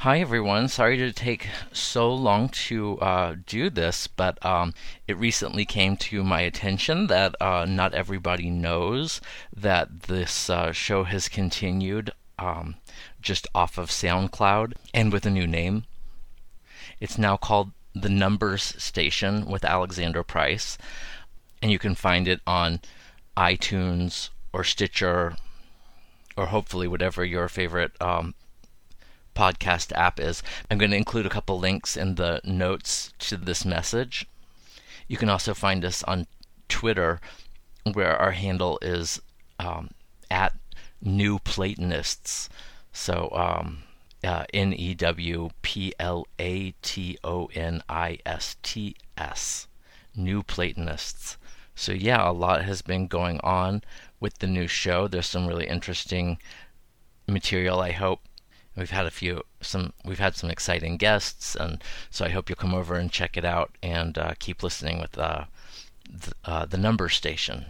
Hi everyone. Sorry to take so long to uh, do this, but um, it recently came to my attention that uh, not everybody knows that this uh, show has continued um, just off of SoundCloud and with a new name. It's now called The Numbers Station with Alexander Price, and you can find it on iTunes or Stitcher or hopefully whatever your favorite um, podcast app is. I'm going to include a couple links in the notes to this message. You can also find us on Twitter, where our handle is um, at New Platonists. So um, uh, N E W P L A T O N I S T S. New Platonists. So, yeah, a lot has been going on with the new show. There's some really interesting material, I hope. We've had a few some we've had some exciting guests, and so I hope you'll come over and check it out and uh, keep listening with uh, uh, the number station.